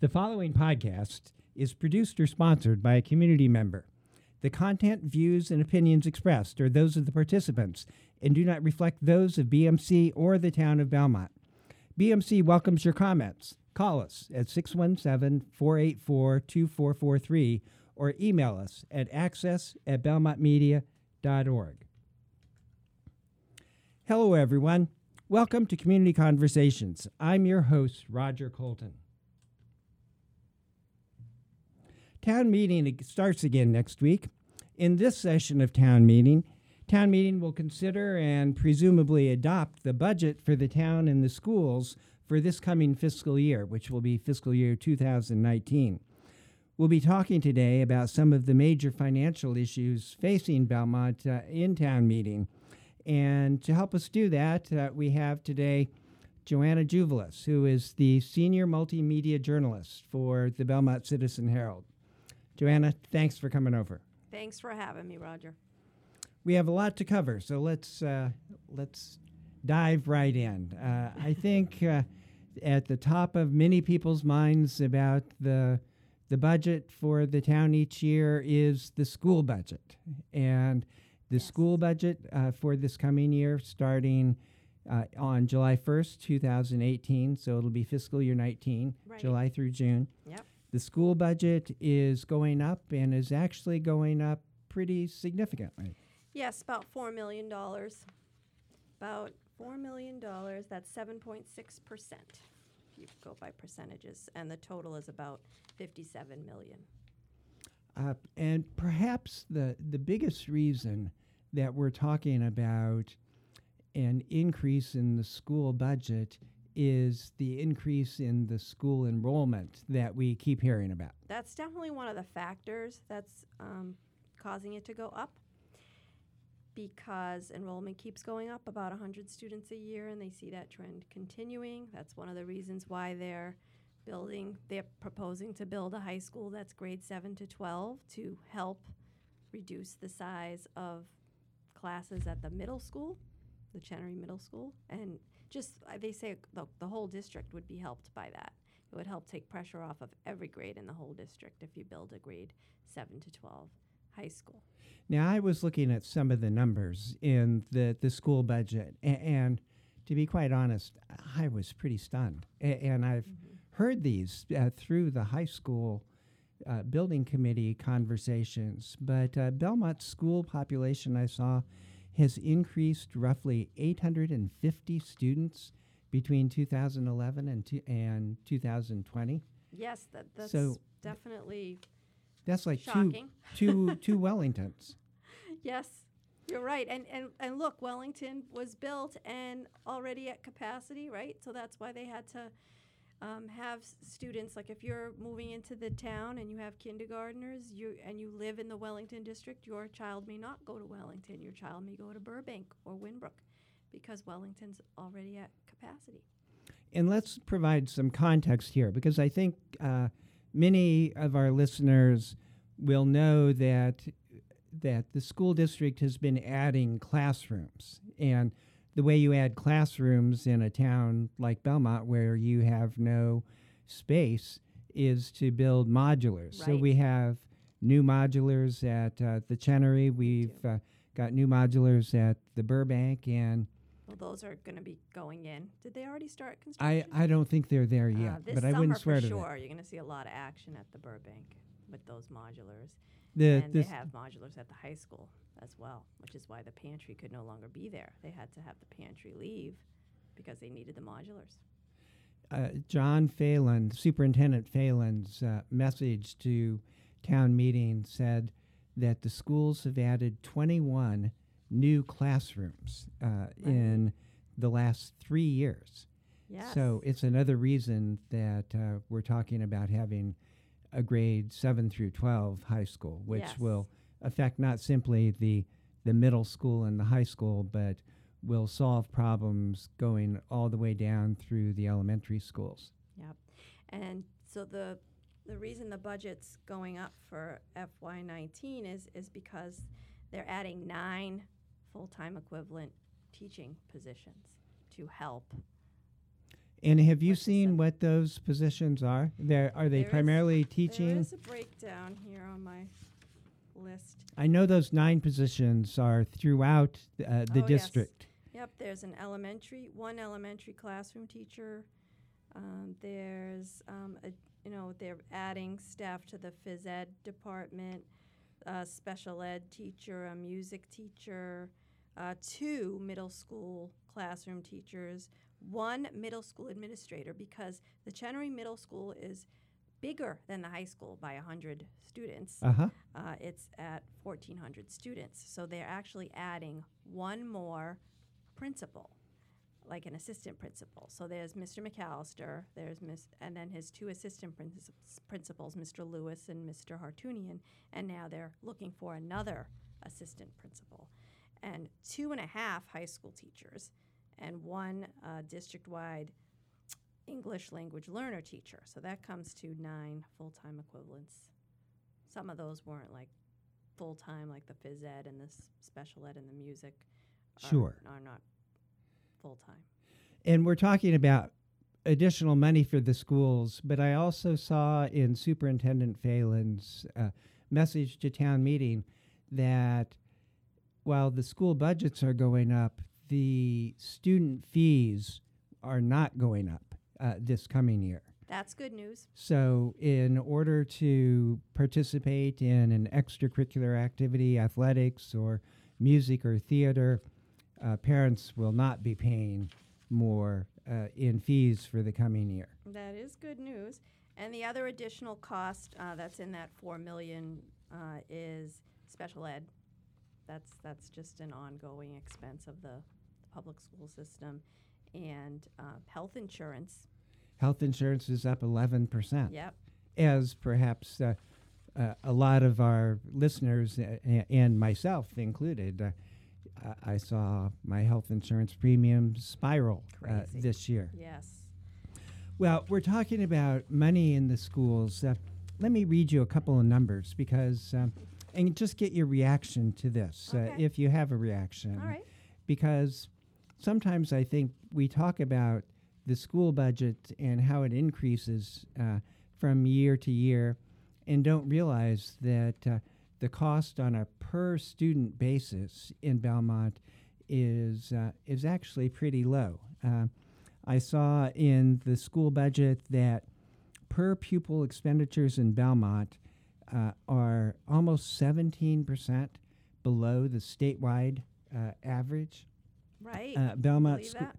The following podcast is produced or sponsored by a community member. The content, views, and opinions expressed are those of the participants and do not reflect those of BMC or the town of Belmont. BMC welcomes your comments. Call us at 617 484 2443 or email us at access at belmontmedia.org. Hello, everyone. Welcome to Community Conversations. I'm your host, Roger Colton. Town meeting starts again next week. In this session of town meeting, town meeting will consider and presumably adopt the budget for the town and the schools for this coming fiscal year, which will be fiscal year 2019. We'll be talking today about some of the major financial issues facing Belmont uh, in town meeting. And to help us do that, uh, we have today Joanna Juvelis, who is the senior multimedia journalist for the Belmont Citizen Herald. Joanna, thanks for coming over. Thanks for having me, Roger. We have a lot to cover, so let's uh, let's dive right in. Uh, I think uh, at the top of many people's minds about the the budget for the town each year is the school budget, and the Yes. school budget uh, for this coming year, starting uh, on July first, two thousand eighteen. So it'll be fiscal year nineteen, Right. July through June. Yep. The school budget is going up and is actually going up pretty significantly. Yes, about $4 million. About $4 million. That's 7.6%. If you go by percentages. And the total is about 57 million. Uh, and perhaps the, the biggest reason that we're talking about an increase in the school budget is the increase in the school enrollment that we keep hearing about. That's definitely one of the factors that's um, causing it to go up because enrollment keeps going up about 100 students a year and they see that trend continuing. That's one of the reasons why they're building, they're proposing to build a high school that's grade 7 to 12 to help reduce the size of classes at the middle school, the Chenery Middle School, and just uh, they say the, the whole district would be helped by that. It would help take pressure off of every grade in the whole district if you build a grade 7 to 12 high school. Now, I was looking at some of the numbers in the, the school budget, a- and to be quite honest, I was pretty stunned. A- and I've heard these uh, through the high school uh, building committee conversations, but uh, Belmont's school population I saw has increased roughly 850 students between 2011 and, two, and 2020. Yes, that, that's So- definitely That's like two, shocking. two, two Wellingtons. Yes, you're right. And, and and look, Wellington was built and already at capacity, right? So that's why they had to um, have students. Like if you're moving into the town and you have kindergartners, you and you live in the Wellington district, your child may not go to Wellington. Your child may go to Burbank or Winn Brook, because Wellington's already at capacity. And let's provide some context here because I think uh, many of our listeners will know that that the school district has been adding classrooms and the way you add classrooms in a town like Belmont where you have no space is to build modulars. So we have new modulars at uh, the Chenery. We've uh, got new modulars at the Burbank, and Well, those are going to be going in. Did they already start construction? I I don't think they're there Uh, yet, this but I wouldn't swear for to sure, that. you're going to see a lot of action at the Burbank with those modulars. The, and they have modulars at the high school as well, which is why the pantry could no longer be there. They had to have the pantry leave because they needed the modulars. uh, John Phelan, Superintendent Phelan's uh, message to town meeting said that the schools have added 21 new classrooms uh, in the last three years. Yes. So it's another reason that uh, we're talking about having a grade 7 through 12 high school, which Yes. will affect not simply the, the middle school and the high school, but will solve problems going all the way down through the elementary schools. Yep. And so the the reason the budget's going up for FY19 is is because they're adding nine full-time equivalent teaching positions to help And have you seen what those positions are? There are they There is- primarily There teaching? is a breakdown here on my list. I know those nine positions are throughout uh, the Oh, yes. district. Yep, there's an elementary, one elementary classroom teacher. Um, there's, um, a, you know, they're adding staff to the phys ed department, a special ed teacher, a music teacher, uh, two middle school classroom teachers, one middle school administrator, because the Chenery Middle School is bigger than the high school by 100 students. Uh huh. Uh, it's at 1,400 students. So they're actually adding one more principal, like an assistant principal. So there's Mr. McAllister, there's Miss, and then his two assistant princi- principals, Mr. Lewis and Mr. Hartunian, and now they're looking for another assistant principal, and two and a half high school teachers, and one uh, district-wide English language learner teacher. So that comes to nine full-time equivalents. Some of those weren't like full time, like the phys ed and the s- special ed and the music. Are, Sure. Are not full time. And we're talking about additional money for the schools, but I also saw in Superintendent Phelan's uh, message to town meeting that while the school budgets are going up, the student fees are not going up uh, this coming year. That's good news. So, in order to participate in an extracurricular activity, athletics, or music or theater, uh, parents will not be paying more uh, in fees for the coming year. That is good news. And the other additional cost uh, that's in that four million uh, is special ed. That's that's just an ongoing expense of the public school system, and uh, health insurance. Health insurance is up 11%, Yep. as perhaps uh, uh, a lot of our listeners uh, and myself included. Uh, I- saw my health insurance premium spiral uh, this year. Yes. Well, we're talking about money in the schools. Uh, let me read you a couple of numbers because, um, and just get your reaction to this, uh, Okay. if you have a reaction. All right. Because sometimes I think we talk about the school budget and how it increases uh, from year to year and don't realize that uh, the cost on a per student basis in Belmont is, uh, is actually pretty low. Uh, I saw in the school budget that per pupil expenditures in Belmont uh, are almost 17% below the statewide uh, average. Right. Uh, Belmont, that?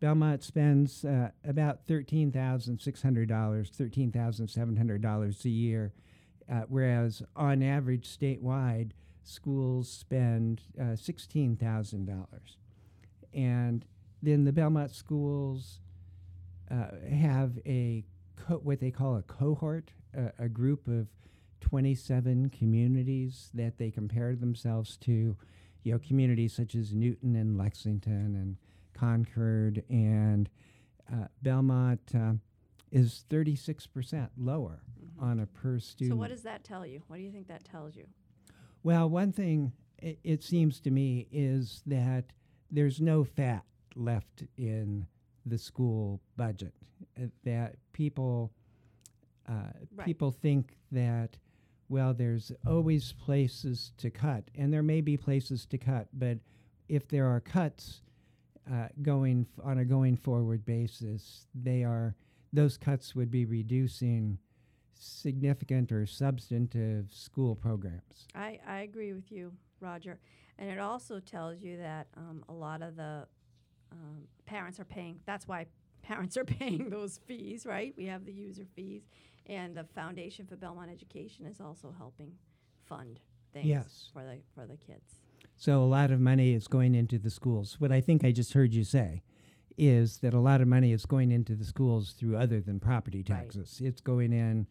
Belmont spends uh, about $13,600, $13,700 a year, uh, whereas on average statewide, schools spend uh, $16,000. And then the Belmont schools uh, have a co- what they call a cohort, uh, a group of 27 communities that they compare themselves to, you know, communities such as Newton and Lexington and Concord and uh, Belmont uh, is 36% lower Mhm. on a per student. So what does that tell you? What do you think that tells you? Well, one thing it, it seems to me is that there's no fat left in the school budget. Uh, that people uh, Right. people think that well, there's always places to cut, and there may be places to cut, but if there are cuts uh, going f- on a going forward basis, they are those cuts would be reducing significant or substantive school programs. I, I agree with you, Roger. And it also tells you that um, a lot of the um, parents are paying, that's why parents are paying those fees, right? We have the user fees. And the Foundation for Belmont Education is also helping fund things Yes. for, the, for the kids. So a lot of money is going into the schools. What I think I just heard you say is that a lot of money is going into the schools through other than property Right. taxes. It's going in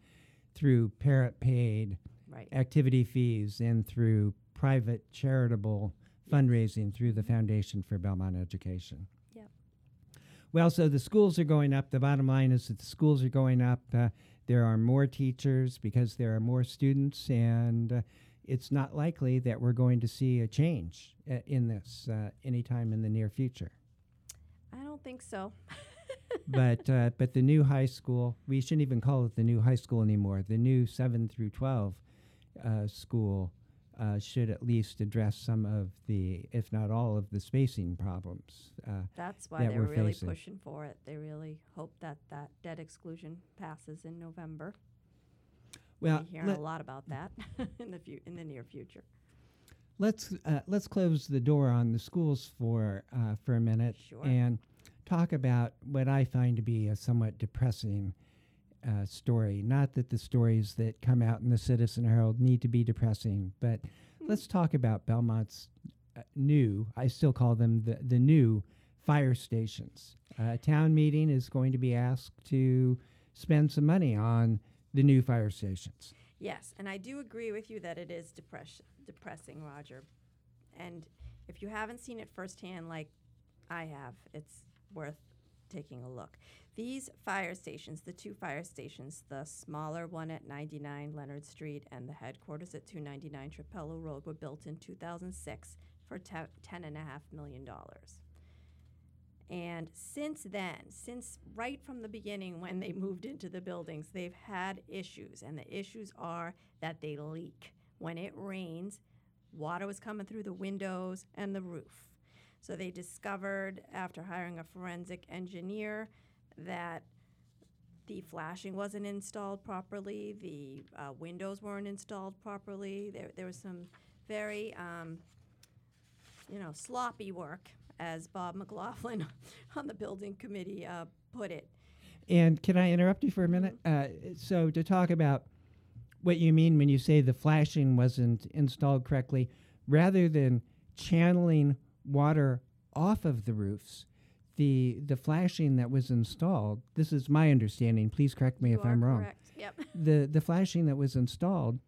through parent paid Right. activity fees and through private charitable fundraising through the Foundation for Belmont Education. Yep. Well, so the schools are going up. The bottom line is that the schools are going up. Uh, there are more teachers because there are more students, and uh, it's not likely that we're going to see a change uh, in this uh, anytime in the near future. I don't think so. but uh, but the new high school, we shouldn't even call it the new high school anymore. The new seven through twelve uh, school uh, should at least address some of the, if not all of the spacing problems. Uh, That's why that they're we're really facing. pushing for it. They really hope that that debt exclusion passes in November. well, We're hearing a lot about that in the fu- in the near future. let's uh, let's close the door on the schools for uh, for a minute Sure. and talk about what I find to be a somewhat depressing uh, story. Not that the stories that come out in the Citizen Herald need to be depressing, but let's talk about Belmont's uh, new. I still call them the the new fire stations. Uh, town meeting is going to be asked to spend some money on the new fire stations. Yes, and I do agree with you that it is depress- depressing, Roger. And if you haven't seen it firsthand, like I have, it's worth taking a look. These fire stations, the two fire stations, the smaller one at 99 Leonard Street and the headquarters at 299 Trapello Road, were built in 2006 for $10.5 million. And since then, since right from the beginning when they moved into the buildings, they've had issues. And the issues are that they leak. When it rains, water was coming through the windows and the roof. So they discovered, after hiring a forensic engineer, that the flashing wasn't installed properly, the uh, windows weren't installed properly. There, there was some very, um, you know, sloppy work, as Bob McLaughlin on the building committee uh, put it. And can I interrupt you for a minute? Uh, so to talk about what you mean when you say the flashing wasn't installed correctly, rather than channeling water off of the roofs, the the flashing that was installed. This is my understanding. Please correct me You if I'm wrong. Correct. Yep. The the flashing that was installed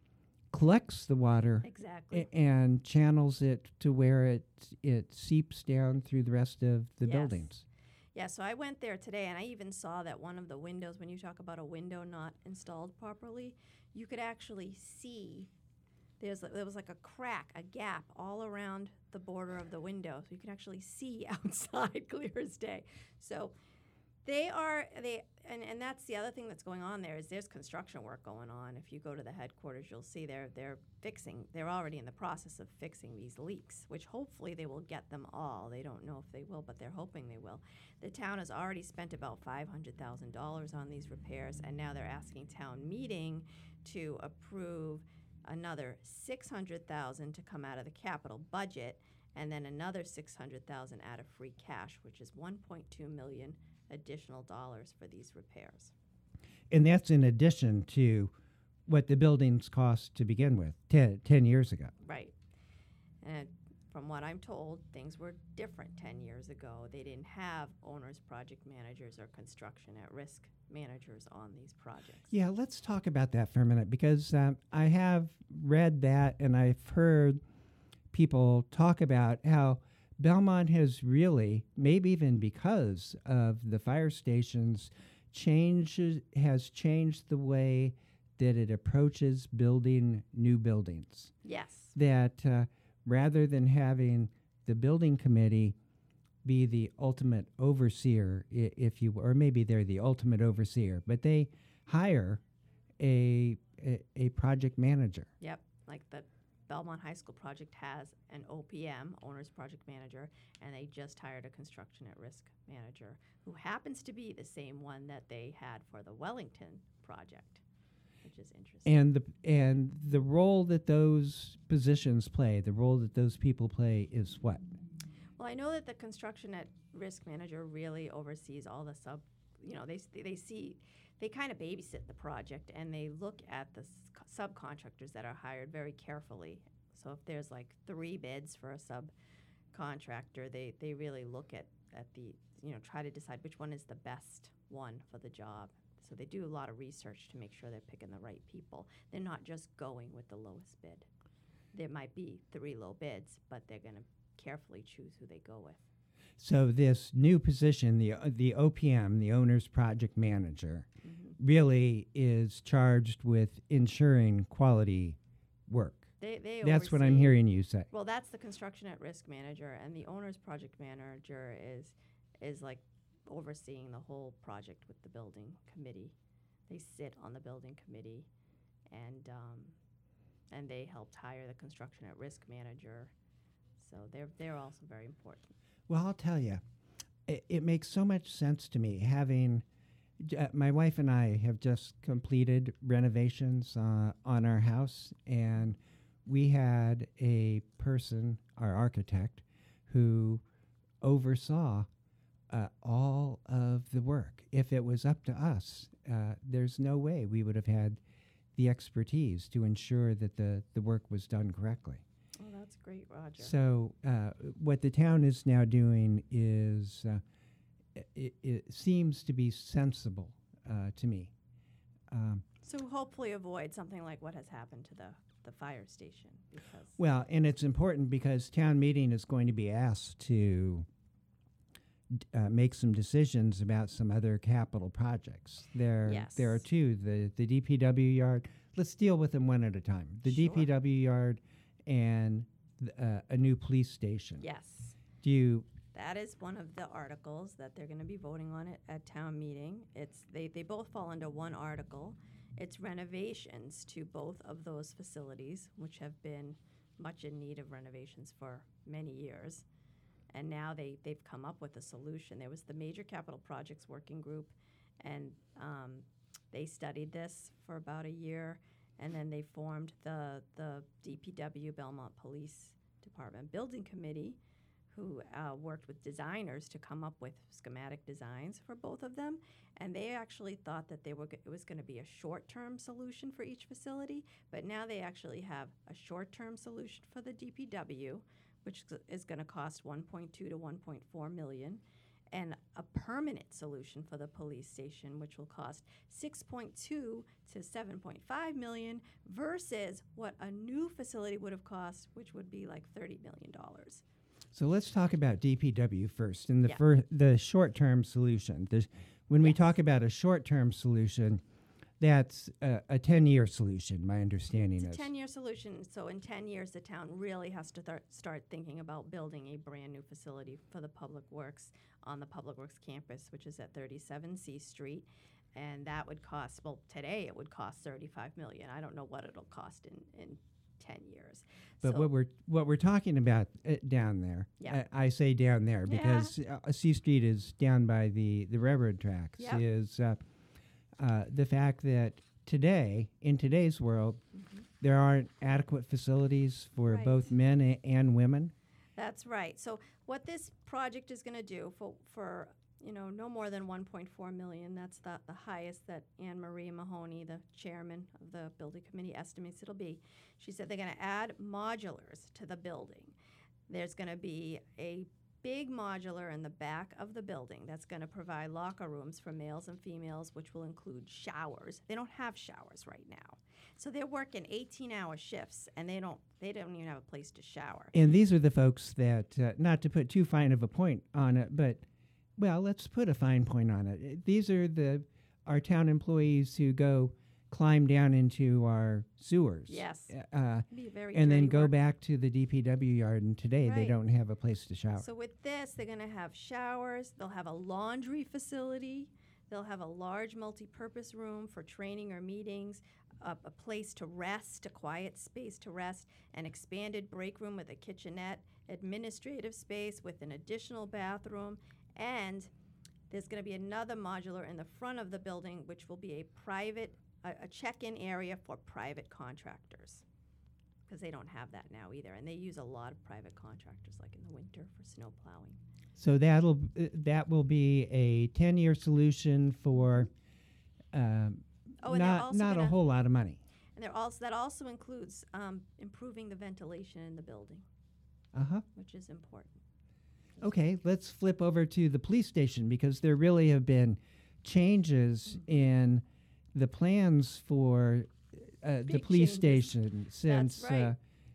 collects the water exactly. and channels it to where it it seeps down through the rest of the Yes. buildings. Yeah, so I went there today and I even saw that one of the windows, when you talk about a window not installed properly, you could actually see there's there was like a crack, a gap all around the border of the window. So you can actually see outside clear as day. So they are they and, and that's the other thing that's going on there is there's construction work going on. If you go to the headquarters, you'll see they're they're fixing they're already in the process of fixing these leaks, which hopefully they will get them all. They don't know if they will, but they're hoping they will. The town has already spent about five hundred thousand dollars on these repairs, and now they're asking town meeting to approve another six hundred thousand to come out of the capital budget, and then another six hundred thousand out of free cash, which is one point two million additional dollars for these repairs. And that's in addition to what the buildings cost to begin with 10, 10 years ago. Right. And from what I'm told, things were different 10 years ago. They didn't have owners, project managers, or construction at risk managers on these projects. Yeah, let's talk about that for a minute because um, I have read that and I've heard people talk about how Belmont has really, maybe even because of the fire stations, changes has changed the way that it approaches building new buildings. Yes. that uh, rather than having the building committee be the ultimate overseer, if you, or maybe they're the ultimate overseer, but they hire a a, a project manager. Yep. Like the Belmont High School project has an OPM, owner's project manager, and they just hired a construction at risk manager who happens to be the same one that they had for the Wellington project, which is interesting. And the and the role that those positions play, the role that those people play is what? Well, I know that the construction at risk manager really oversees all the sub, you know, they, they see, they kind of babysit the project and they look at the subcontractors that are hired very carefully. So if there's like three bids for a subcontractor, they, they really look at, at the, you know, try to decide which one is the best one for the job. So they do a lot of research to make sure they're picking the right people. They're not just going with the lowest bid. There might be three low bids, but they're going to carefully choose who they go with. So this new position, the uh, the OPM, the owner's project manager, Mm-hmm. really is charged with ensuring quality work. They, they That's what I'm hearing you say. Well, that's the construction at risk manager, and the owner's project manager is is like overseeing the whole project with the building committee. They sit on the building committee, and um, and they helped hire the construction at risk manager. So they're they're also very important. Well, I'll tell you, it, it makes so much sense to me having. Uh, my wife and I have just completed renovations uh, on our house, and we had a person, our architect, who oversaw uh, all of the work. If it was up to us, uh, there's no way we would have had the expertise to ensure that the, the work was done correctly. Oh, that's great, Roger. So uh, what the town is now doing is uh, it, it seems to be sensible uh, to me. Um, So hopefully avoid something like what has happened to the, the fire station because well, and it's important because town meeting is going to be asked to uh, make some decisions about some other capital projects. There, there are two: the the DPW yard. Let's deal with them one at a time. The Sure. DPW yard and uh, a new police station. yes, Do you that is one of the articles that they're going to be voting on it at town meeting. It's they, they both fall under one article. It's renovations to both of those facilities, which have been much in need of renovations for many years. And now they, they've come up with a solution. There was the Major Capital Projects Working Group, and um, they studied this for about a year, and then they formed the, the DPW Belmont Police Department Building Committee, who uh, worked with designers to come up with schematic designs for both of them. And they actually thought that they were it was going to be a short-term solution for each facility, but now they actually have a short-term solution for the DPW, which is- going to cost 1.2 to 1.4 million, and a permanent solution for the police station, which will cost 6.2 to 7.5 million, versus what a new facility would have cost, which would be like 30 million dollars. So let's talk about DPW first and the Yeah. fir- the short-term solution. There's, when we talk about a short-term solution, that's a, a 10-year solution, my understanding It's a 10 year solution. So, in 10 years, the town really has to thar- start thinking about building a brand new facility for the Public Works on the Public Works campus, which is at 37 C Street. And that would cost, well, today it would cost 35 million. I don't know what it'll cost in, in 10 years. But so, what we're what we're talking about uh, down there, Yeah. I, I say down there Yeah. because uh, C Street is down by the the railroad tracks. Yep. Is uh, uh, the fact that today in today's world there aren't adequate facilities for Mm-hmm. Right. both men a- and women. That's right. So what this project is going to do for for you know no more than 1.4 million. That's the the highest that Anne Marie Mahoney, the chairman of the building committee, estimates it'll be. She said they're going to add modulars to the building. There's going to be a big modular in the back of the building that's going to provide locker rooms for males and females, which will include showers. They don't have showers right now. So they're working 18-hour shifts, and they don't they don't even have a place to shower. And these are the folks that, uh, not to put too fine of a point on it, but well, let's put a fine point on it. These are the our town employees who go climb down into our sewers. Yes. Uh, very and then go work. back to the DPW yard, and today they don't have a place to shower. So with this, they're going to have showers. They'll have a laundry facility. They'll have a large multi-purpose room for training or meetings, a, a place to rest, a quiet space to rest, an expanded break room with a kitchenette, administrative space with an additional bathroom, and there's going to be another modular in the front of the building, which will be a private, a, a check-in area for private contractors because they don't have that now either, and they use a lot of private contractors, like in the winter for snow plowing. So that'll uh, that will be a ten year solution for um, Oh, not also not a whole lot of money. And they're also that also includes um, improving the ventilation in the building, Uh huh. which is important. Okay, let's flip over to the police station because there really have been changes in the plans for uh, the police changes. station since right. uh,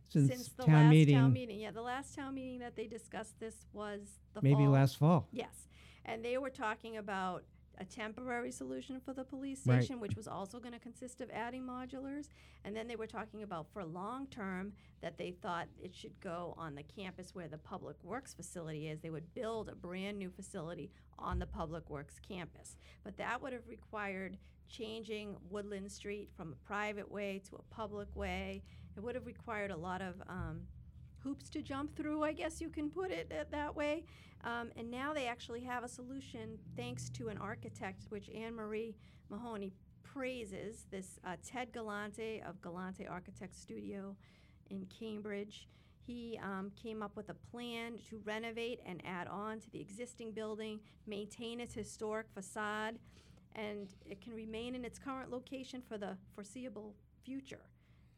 since, Since the town last meeting, town meeting, yeah, the last town meeting that they discussed this was the maybe fall. last fall. Yes, and they were talking about a temporary solution for the police Right. station, which was also going to consist of adding modulars. And then they were talking about for long term that they thought it should go on the campus where the Public Works facility is. They would build a brand new facility on the Public Works campus. But that would have required changing Woodland Street from a private way to a public way. It would have required a lot of um, hoops to jump through, I guess you can put it that- that way. Um, and now they actually have a solution thanks to an architect, which Anne Marie Mahoney praises, this uh, Ted Galante of Galante Architect Studio in Cambridge. He um, came up with a plan to renovate and add on to the existing building, maintain its historic facade, and it can remain in its current location for the foreseeable future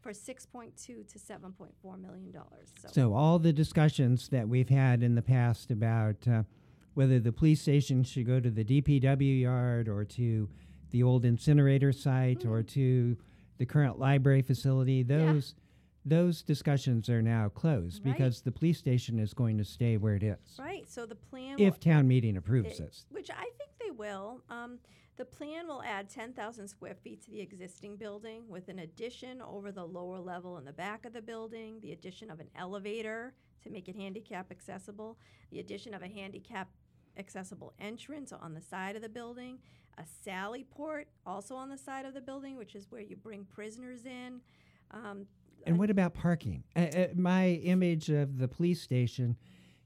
for 6.2 to 7.4 million dollars. So, So all the discussions that we've had in the past about uh, whether the police station should go to the DPW yard or to the old incinerator site or to the current library facility, Mm-hmm. Yeah. those those discussions are now closed Right. because the police station is going to stay where it is right. So the plan if will, town meeting approves it- this. which I think they will. Um, the plan will add 10,000 square feet to the existing building with an addition over the lower level in the back of the building, the addition of an elevator to make it handicap accessible, the addition of a handicap accessible entrance on the side of the building, a sally port also on the side of the building, which is where you bring prisoners in. Um, And what about parking? Uh, uh, my image of the police station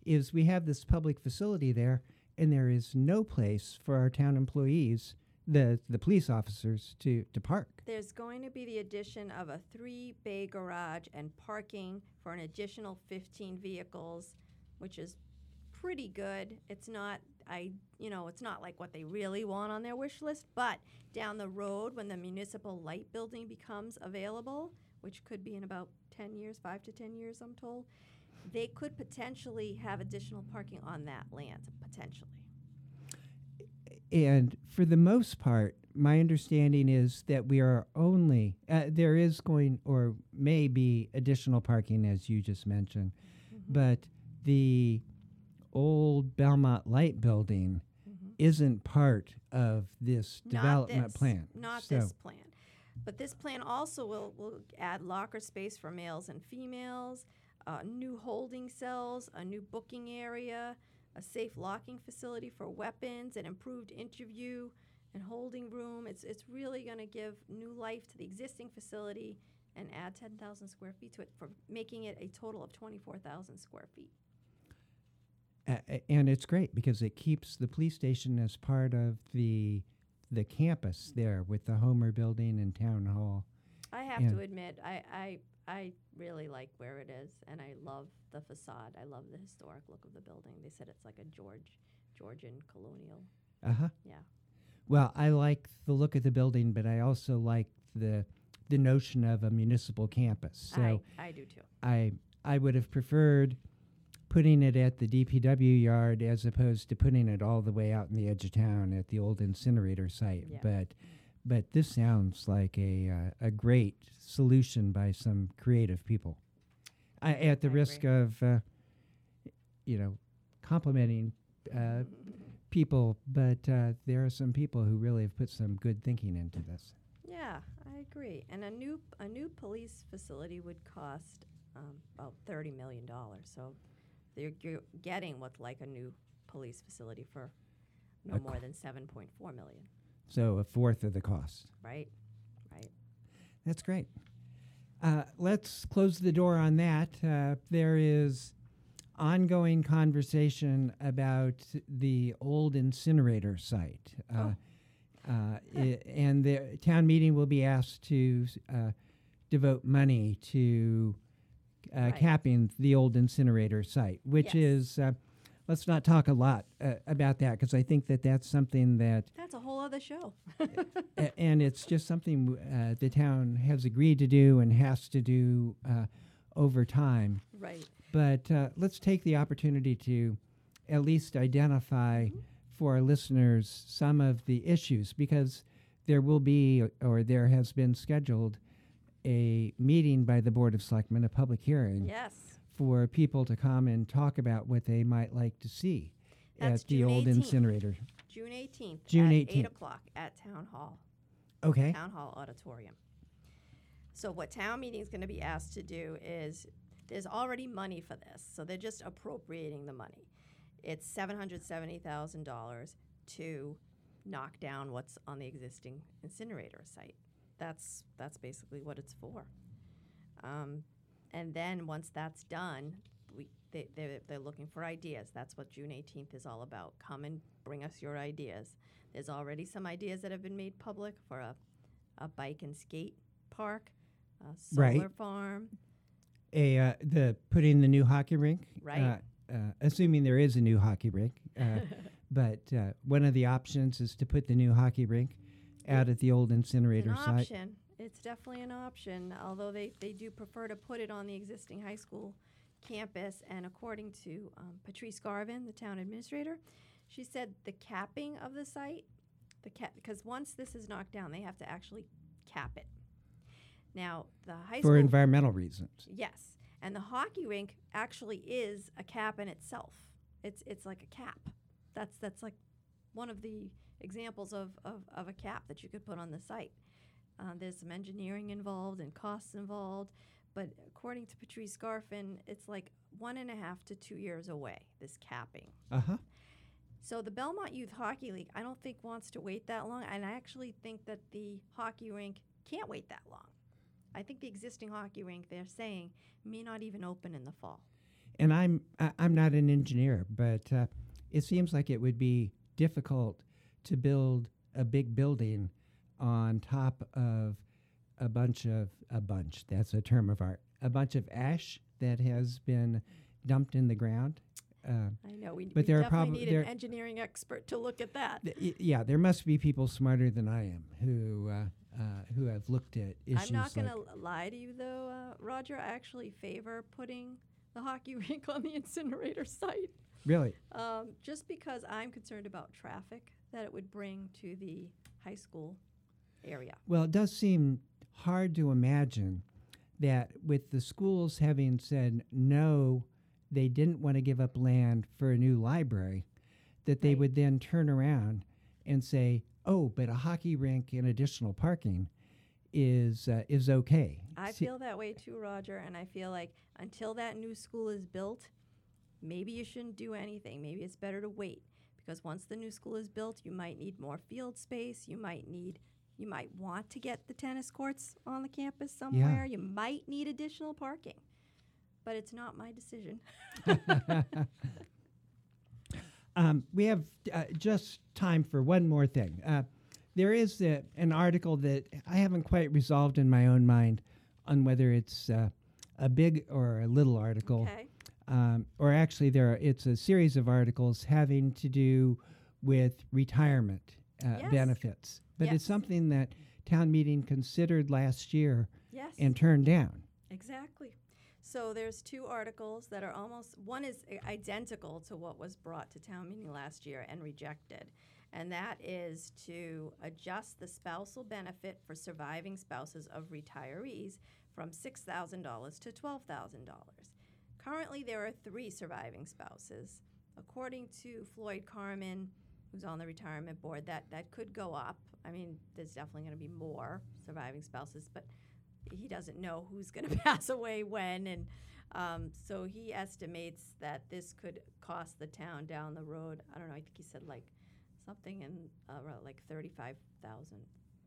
is we have this public facility there, and there is no place for our town employees, the the police officers, to to park. There's going to be the addition of a three bay garage and parking for an additional 15 vehicles, which is pretty good. It's not, I, you know, it's not like what they really want on their wish list, but down the road, when the municipal light building becomes available, which could be in about 10 years, five to 10 years, I'm told, they could potentially have additional parking on that land, potentially. And for the most part, my understanding is that we are only uh, there is going or may be additional parking as you just mentioned, but the old Belmont Light building isn't part of this Not development this, plan. Not So- this plan. But this plan also will, will add locker space for males and females, uh, new holding cells, a new booking area, a safe locking facility for weapons, an improved interview and holding room. It's, it's really going to give new life to the existing facility and add 10,000 square feet to it for making it a total of 24,000 square feet. And it's great because it keeps the police station as part of the the campus there with the Homer building and town hall. I have Yeah. to admit, I, I really like where it is, and I love the facade. I love the historic look of the building. They said it's like a George Georgian colonial. Uh huh. Yeah. Well, I like the look of the building, but I also like the the notion of a municipal campus. So I, I do too. I I would have preferred putting it at the DPW yard as opposed to putting it all the way out in the edge of town at the old incinerator site. Yeah. But but this sounds like a uh, a great solution by some creative people. I, at the I risk agree. of uh, you know complimenting uh, people, but uh, there are some people who really have put some good thinking into this. Yeah, I agree. And a new a new police facility would cost um, about thirty million dollars. So they're you're getting what's like a new police facility for no A more than seven point four million. So a fourth of the cost. Right. Right. That's great. Uh, let's close the door on that. Uh, there is ongoing conversation about the old incinerator site. Uh, Oh. uh, and the town meeting will be asked to uh, devote money to uh, Right. capping the old incinerator site, which Yes. is, uh, let's not talk a lot uh, about that because I think that that's something that That's a whole other show. a- and it's just something uh, the town has agreed to do and has to do uh, over time. right. But uh, let's take the opportunity to at least identify for our listeners some of the issues because there will be or there has been scheduled a meeting by the Board of Selectmen, a public hearing Yes. For people to come and talk about what they might like to see That's at the June old 18th. incinerator. June 18th June at 18th. 8 o'clock at Town Hall, Okay. Town Hall Auditorium. So what town meeting is going to be asked to do is, there's already money for this, so they're just appropriating the money. It's $770,000 to knock down what's on the existing incinerator site. That's, that's basically what it's for. Um, and then once that's done, we, they, they're, they're looking for ideas. That's what June 18th is all about. Come and bring us your ideas. There's already some ideas that have been made public for a, a bike and skate park, a solar Right. farm. A uh, the putting the new hockey rink. Right. Uh, uh, assuming there is a new hockey rink, uh, but uh, one of the options is to put the new hockey rink out at the old It's incinerator an site. option. It's definitely an option, although they, they do prefer to put it on the existing high school campus. And according to um, Patrice Garvin, the town administrator, she said the capping of the site, the cap, because once this is knocked down, they have to actually cap it. Now, the high school for school. environmental reasons. Yes, and the hockey rink actually is a cap in itself. It's it's like a cap. That's that's like one of the examples of, of, of a cap that you could put on the site. Uh, there's some engineering involved and costs involved, but according to Patrice Garvin, it's like one and a half to two years away. This capping. Uh huh. So the Belmont Youth Hockey League, I don't think wants to wait that long, and I actually think that the hockey rink can't wait that long. I think the existing hockey rink, they're saying, may not even open in the fall. And I'm I'm not an engineer, but uh, it seems like it would be difficult to build a big building on top of a bunch of a bunch. That's a term of art. A bunch of ash that has been dumped in the ground. Uh, I know we, But we there are definitely prob- need there- an engineering expert to look at that. th- yeah, there must be people smarter than I am who uh, uh, who have looked at issues. I'm not going like- to lie to you, though, uh, Roger. I actually favor putting the hockey rink on the incinerator site, really. um, just because I'm concerned about traffic that it would bring to the high school area. Well, it does seem hard to imagine that with the schools having said no, they didn't want to give up land for a new library, that they Right. would then turn around and say, "Oh, but a hockey rink and additional parking is uh, is okay." I See- feel that way too, Roger, and I feel like until that new school is built, maybe you shouldn't do anything. Maybe it's better to wait because once the new school is built, you might need more field space. You might need you might want to get the tennis courts on the campus somewhere. You might need additional parking. But it's not my decision. Um, we have uh, just time for one more thing. Uh, there is uh, an article that I haven't quite resolved in my own mind on whether it's uh, a big or a little article. Okay. Um, or actually, there are, it's a series of articles having to do with retirement uh, Yes. benefits. But Yes. it's something that town meeting considered last year Yes. and turned down. Exactly. So there's two articles that are almost one is identical to what was brought to town meeting last year and rejected. And that is to adjust the spousal benefit for surviving spouses of retirees from $6,000 to $12,000. Currently, there are three surviving spouses. According to Floyd Carman, who's on the retirement board, that, that could go up. I mean, there's definitely going to be more surviving spouses, but he doesn't know who's going to pass away when, and um, so he estimates that this could cost the town down the road. I don't know. I think he said like something in uh, around like thirty-five thousand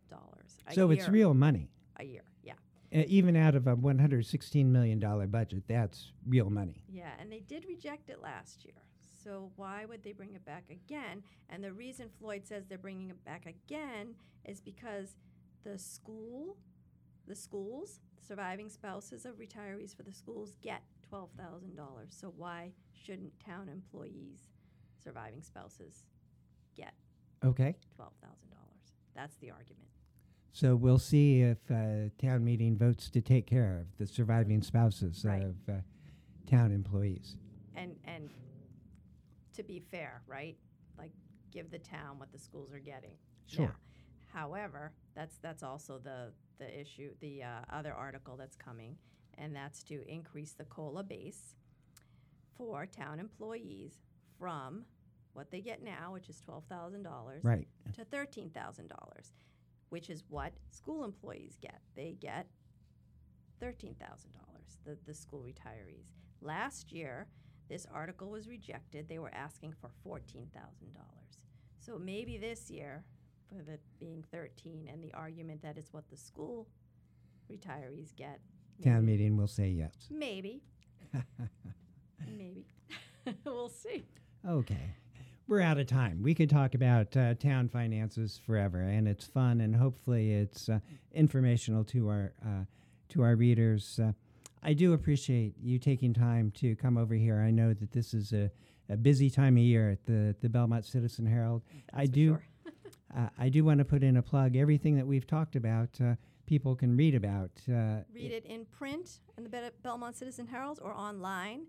dollars. so it's real money. a year. Yeah, Uh, even out of a $116 million budget, that's real money. yeah, and they did reject it last year. So why would they bring it back again? And the reason Floyd says they're bringing it back again is because the school, the schools, surviving spouses of retirees for the schools get twelve thousand dollars. So why shouldn't town employees, surviving spouses, get Okay. twelve thousand dollars? That's the argument. So we'll see if uh, town meeting votes to take care of the surviving spouses Right. of uh, town employees. And and to be fair, right? Like give the town what the schools are getting. Sure. Now, however, that's that's also the the issue, the uh, other article that's coming, and that's to increase the COLA base for town employees from what they get now, which is twelve thousand dollars, Right. to thirteen thousand dollars, which is what school employees get. They get thirteen thousand dollars, the, the school retirees. Last year, this article was rejected. They were asking for fourteen thousand dollars. So maybe this year, with it being thirteen and the argument that it's what the school retirees get. Town maybe- meeting will say yes. Maybe. maybe. we'll see. Okay. We're out of time. We could talk about uh, town finances forever, and it's fun, and hopefully it's uh, informational to our uh, to our readers. I do appreciate you taking time to come over here. I know that this is a, a busy time of year at the the Belmont Citizen Herald. I That's for do sure. uh, I do want to put in a plug. Everything that we've talked about, uh, people can read about. Uh, Read it in print in the Bel- Belmont Citizen Herald or online,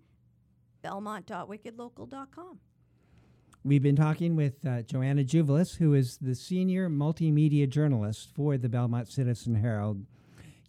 belmont.wickedlocal.com. We've been talking with uh, Joanna Tzouvelis, who is the senior multimedia journalist for the Belmont Citizen Herald.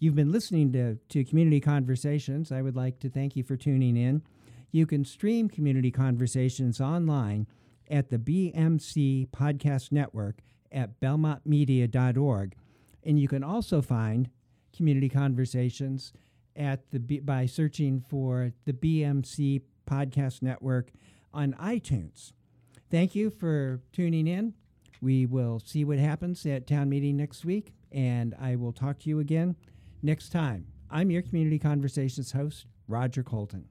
You've been listening to, to Community Conversations. I would like to thank you for tuning in. You can stream Community Conversations online at the BMC Podcast Network at belmontmedia.org. And you can also find Community Conversations at the by searching for the BMC Podcast Network on iTunes. Thank you for tuning in. We will see what happens at town meeting next week, and I will talk to you again next time. I'm your Community Conversations host, Roger Colton.